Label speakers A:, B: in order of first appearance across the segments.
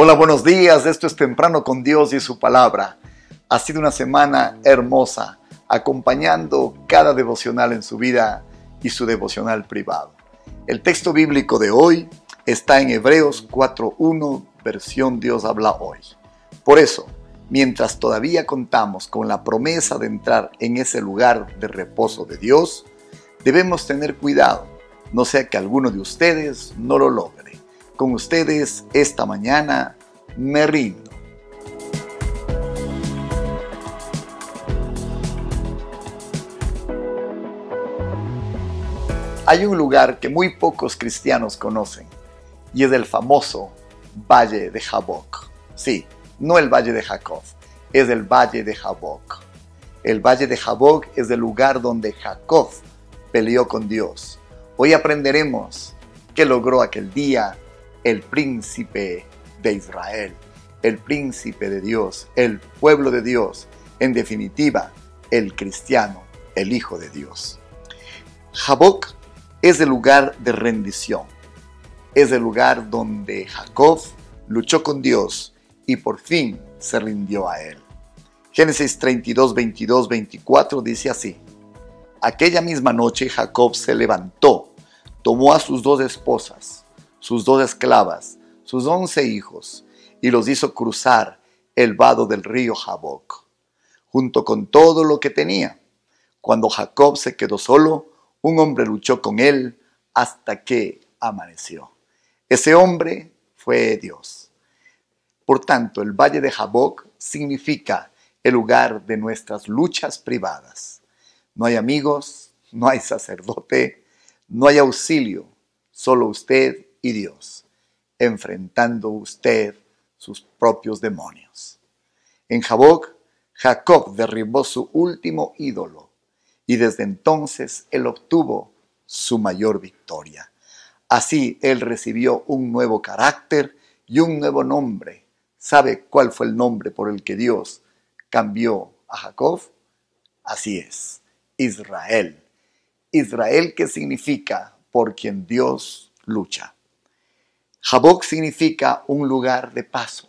A: Hola, buenos días. Esto es Temprano con Dios y su palabra. Ha sido una semana hermosa, acompañando cada devocional en su vida y su devocional privado. El texto bíblico de hoy está en Hebreos 4.1, versión Dios habla hoy. Por eso, mientras todavía contamos con la promesa de entrar en ese lugar de reposo de Dios, debemos tener cuidado, no sea que alguno de ustedes no lo logre con ustedes esta mañana, me rindo. Hay un lugar que muy pocos cristianos conocen y es el famoso Valle de Jaboc. Sí, no el Valle de Jacob, es el Valle de Jaboc. El Valle de Jaboc es el lugar donde Jacob peleó con Dios. Hoy aprenderemos qué logró aquel día el príncipe de Israel, el príncipe de Dios, el pueblo de Dios, en definitiva, el cristiano, el Hijo de Dios. Jaboc es el lugar de rendición, es el lugar donde Jacob luchó con Dios y por fin se rindió a él. Génesis 32, 22, 24 dice así, Aquella misma noche Jacob se levantó, tomó a sus dos esposas, sus dos esclavas, sus once hijos, y los hizo cruzar el vado del río Jaboc, junto con todo lo que tenía. Cuando Jacob se quedó solo, un hombre luchó con él hasta que amaneció. Ese hombre fue Dios. Por tanto, el valle de Jaboc significa el lugar de nuestras luchas privadas. No hay amigos, no hay sacerdote, no hay auxilio, solo usted y Dios, enfrentando usted sus propios demonios. En Jaboc, Jacob derribó su último ídolo y desde entonces él obtuvo su mayor victoria. Así él recibió un nuevo carácter y un nuevo nombre. ¿Sabe cuál fue el nombre por el que Dios cambió a Jacob? Así es, Israel. Israel que significa por quien Dios lucha. Jaboc significa un lugar de paso,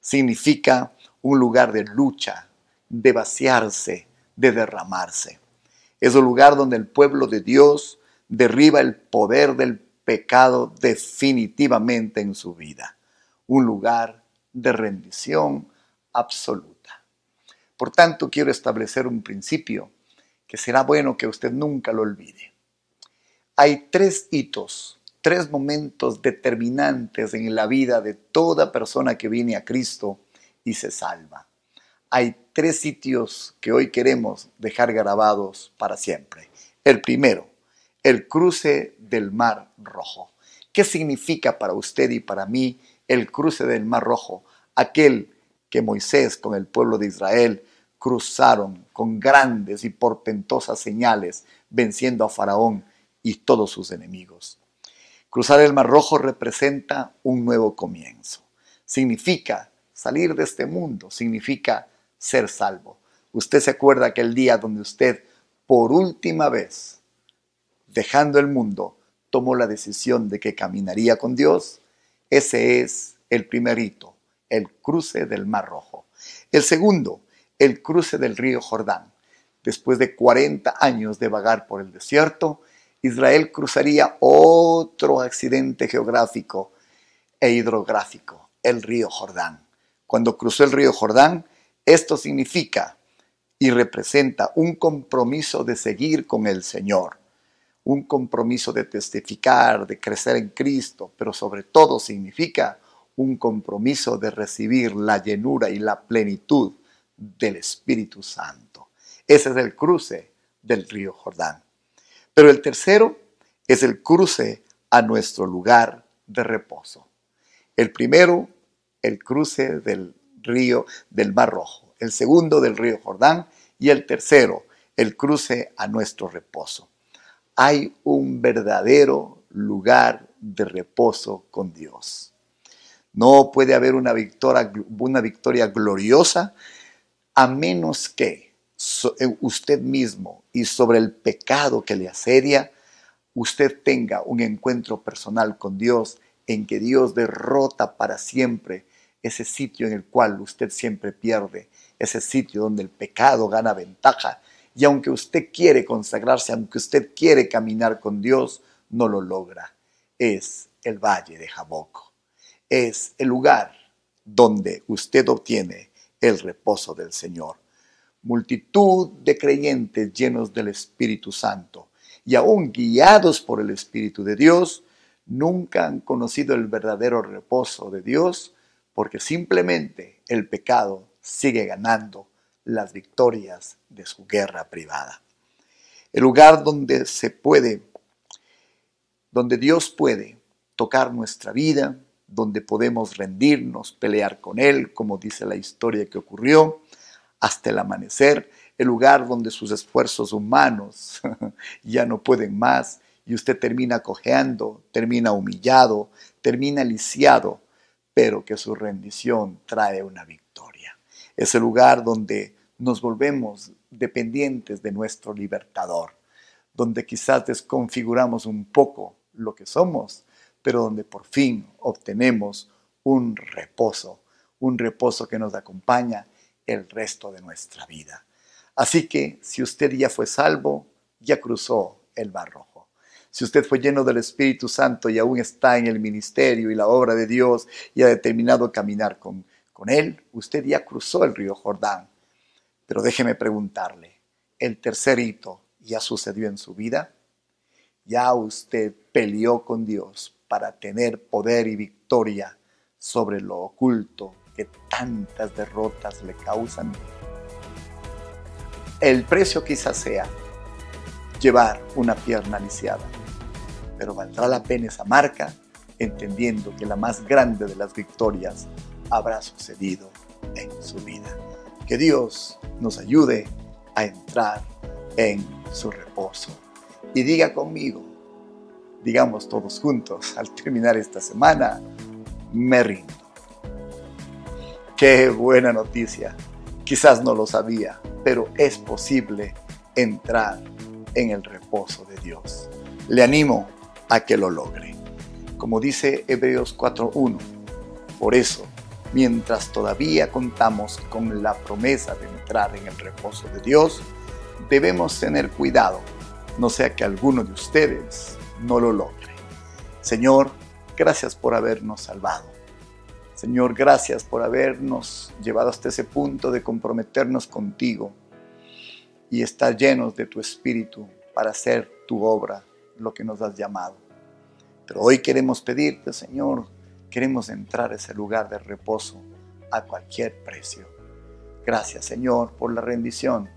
A: significa un lugar de lucha, de vaciarse, de derramarse. Es un lugar donde el pueblo de Dios derriba el poder del pecado definitivamente en su vida. Un lugar de rendición absoluta. Por tanto, quiero establecer un principio que será bueno que usted nunca lo olvide. Hay tres hitos tres momentos determinantes en la vida de toda persona que viene a Cristo y se salva. Hay tres sitios que hoy queremos dejar grabados para siempre. El primero, el cruce del Mar Rojo. ¿Qué significa para usted y para mí el cruce del Mar Rojo? Aquel que Moisés con el pueblo de Israel cruzaron con grandes y portentosas señales, venciendo a Faraón y todos sus enemigos. Cruzar el Mar Rojo representa un nuevo comienzo. Significa salir de este mundo, significa ser salvo. Usted se acuerda aquel día donde usted por última vez, dejando el mundo, tomó la decisión de que caminaría con Dios. Ese es el primer hito, el cruce del Mar Rojo. El segundo, el cruce del río Jordán. Después de 40 años de vagar por el desierto, Israel cruzaría otro accidente geográfico e hidrográfico, el río Jordán. Cuando cruzó el río Jordán, esto significa y representa un compromiso de seguir con el Señor, un compromiso de testificar, de crecer en Cristo, pero sobre todo significa un compromiso de recibir la llenura y la plenitud del Espíritu Santo. Ese es el cruce del río Jordán. Pero el tercero es el cruce a nuestro lugar de reposo. El primero, el cruce del río del Mar Rojo. El segundo, del río Jordán. Y el tercero, el cruce a nuestro reposo. Hay un verdadero lugar de reposo con Dios. No puede haber una victoria, una victoria gloriosa a menos que eh, usted mismo y sobre el pecado que le asedia, usted tenga un encuentro personal con Dios en que Dios derrota para siempre ese sitio en el cual usted siempre pierde, ese sitio donde el pecado gana ventaja. Y aunque usted quiere consagrarse, aunque usted quiere caminar con Dios, no lo logra. Es el valle de Jaboc. Es el lugar donde usted obtiene el reposo del Señor. Multitud de creyentes llenos del Espíritu Santo y aún guiados por el Espíritu de Dios, nunca han conocido el verdadero reposo de Dios porque simplemente el pecado sigue ganando las victorias de su guerra privada. El lugar donde se puede, donde Dios puede tocar nuestra vida, donde podemos rendirnos, pelear con Él, como dice la historia que ocurrió, hasta el amanecer, el lugar donde sus esfuerzos humanos ya no pueden más y usted termina cojeando, termina humillado, termina lisiado, pero que su rendición trae una victoria. Es el lugar donde nos volvemos dependientes de nuestro libertador, donde quizás desconfiguramos un poco lo que somos, pero donde por fin obtenemos un reposo, un reposo que nos acompaña el resto de nuestra vida. Así que si usted ya fue salvo, ya cruzó el Mar Rojo. Si usted fue lleno del Espíritu Santo y aún está en el ministerio y la obra de Dios y ha determinado caminar con, con Él, usted ya cruzó el río Jordán. Pero déjeme preguntarle, ¿el tercer hito ya sucedió en su vida? ¿Ya usted peleó con Dios para tener poder y victoria sobre lo oculto que tantas derrotas le causan? El precio quizás sea llevar una pierna lisiada, pero valdrá la pena esa marca entendiendo que la más grande de las victorias habrá sucedido en su vida. Que Dios nos ayude a entrar en su reposo. Y diga conmigo, digamos todos juntos al terminar esta semana, me rindo. Qué buena noticia. Quizás no lo sabía, pero es posible entrar en el reposo de Dios. Le animo a que lo logre. Como dice Hebreos 4.1, por eso, mientras todavía contamos con la promesa de entrar en el reposo de Dios, debemos tener cuidado, no sea que alguno de ustedes no lo logre. Señor, gracias por habernos salvado. Señor, gracias por habernos llevado hasta ese punto de comprometernos contigo y estar llenos de tu espíritu para hacer tu obra, lo que nos has llamado. Pero hoy queremos pedirte, Señor, queremos entrar a ese lugar de reposo a cualquier precio. Gracias, Señor, por la rendición.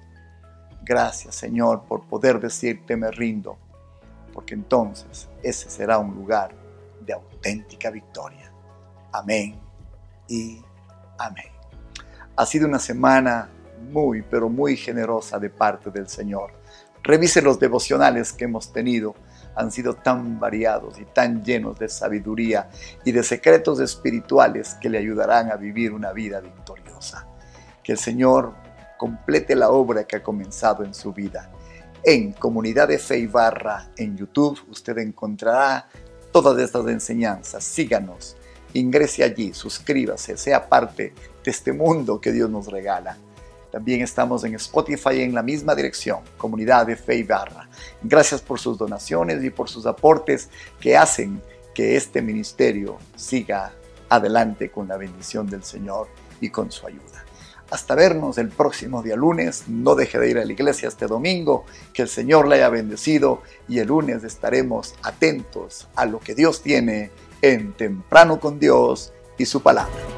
A: Gracias, Señor, por poder decirte me rindo porque entonces ese será un lugar de auténtica victoria. Amén y amén. Ha sido una semana muy, pero muy generosa de parte del Señor. Revise los devocionales que hemos tenido. Han sido tan variados y tan llenos de sabiduría y de secretos espirituales que le ayudarán a vivir una vida victoriosa. Que el Señor complete la obra que ha comenzado en su vida en Comunidad de Fe y Barra en YouTube usted encontrará todas estas enseñanzas. Síganos, ingrese allí, suscríbase, sea parte de este mundo que Dios nos regala. También estamos en Spotify en la misma dirección, Comunidad de Fe y Barra. Gracias por sus donaciones y por sus aportes que hacen que este ministerio siga adelante con la bendición del Señor y con su ayuda. Hasta vernos el próximo día lunes. No deje de ir a la iglesia este domingo. Que el Señor le haya bendecido y el lunes estaremos atentos a lo que Dios tiene en Temprano con Dios y su palabra.